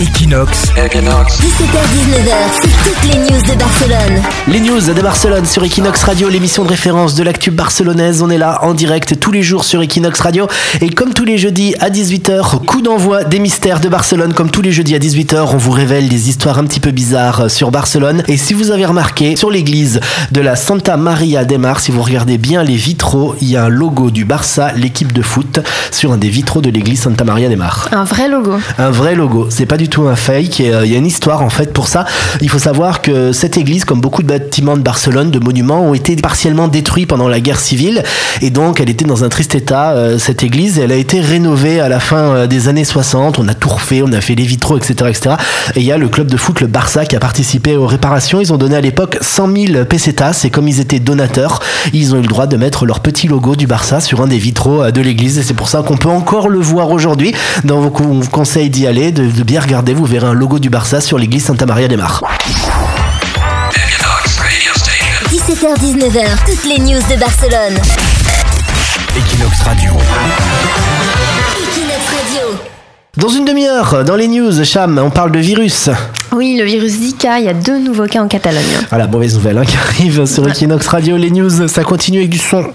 Equinox, Equinox. 17h-19h, c'est toutes les news de Barcelone. Les news de Barcelone sur Equinox Radio, l'émission de référence de l'actu barcelonaise. On est là en direct tous les jours sur Equinox Radio. Et comme tous les jeudis à 18h, coup d'envoi des mystères de Barcelone. Comme tous les jeudis à 18h, on vous révèle des histoires un petit peu bizarres sur Barcelone. Et si vous avez remarqué, sur l'église de la Santa Maria de Mar, si vous regardez bien les vitraux, il y a un logo du Barça, l'équipe de foot, sur un des vitraux de l'église Santa Maria de Un vrai logo. Un vrai logo, c'est pas du tout un fake. euh, Il y a une histoire en fait pour ça. Il faut savoir que cette église, comme beaucoup de bâtiments de Barcelone, de monuments, ont été partiellement détruits pendant la guerre civile et donc elle était dans un triste état. euh, cette église, elle a été rénovée à la fin euh, des années 60. On a tout refait, on a fait les vitraux, etc., etc. Et il y a le club de foot, le Barça, qui a participé aux réparations. Ils ont donné à l'époque 100 000 pesetas et comme ils étaient donateurs, ils ont eu le droit de mettre leur petit logo du Barça sur un des vitraux de l'église et c'est pour ça qu'on peut encore le voir aujourd'hui. Dans vos con- conseils d'y aller, de, de bien regarder, vous verrez un logo du Barça sur l'église Santa Maria de Mar. Equinox Radio Station. 17h-19h, toutes les news de Barcelone. Equinox Radio. Equinox Radio. Dans une demi-heure, dans les news, Cham, on parle de virus. Oui, le virus Zika, il y a deux nouveaux cas en Catalogne. Voilà, mauvaise nouvelle hein, qui arrive sur Equinox Radio. Les news, ça continue avec du son.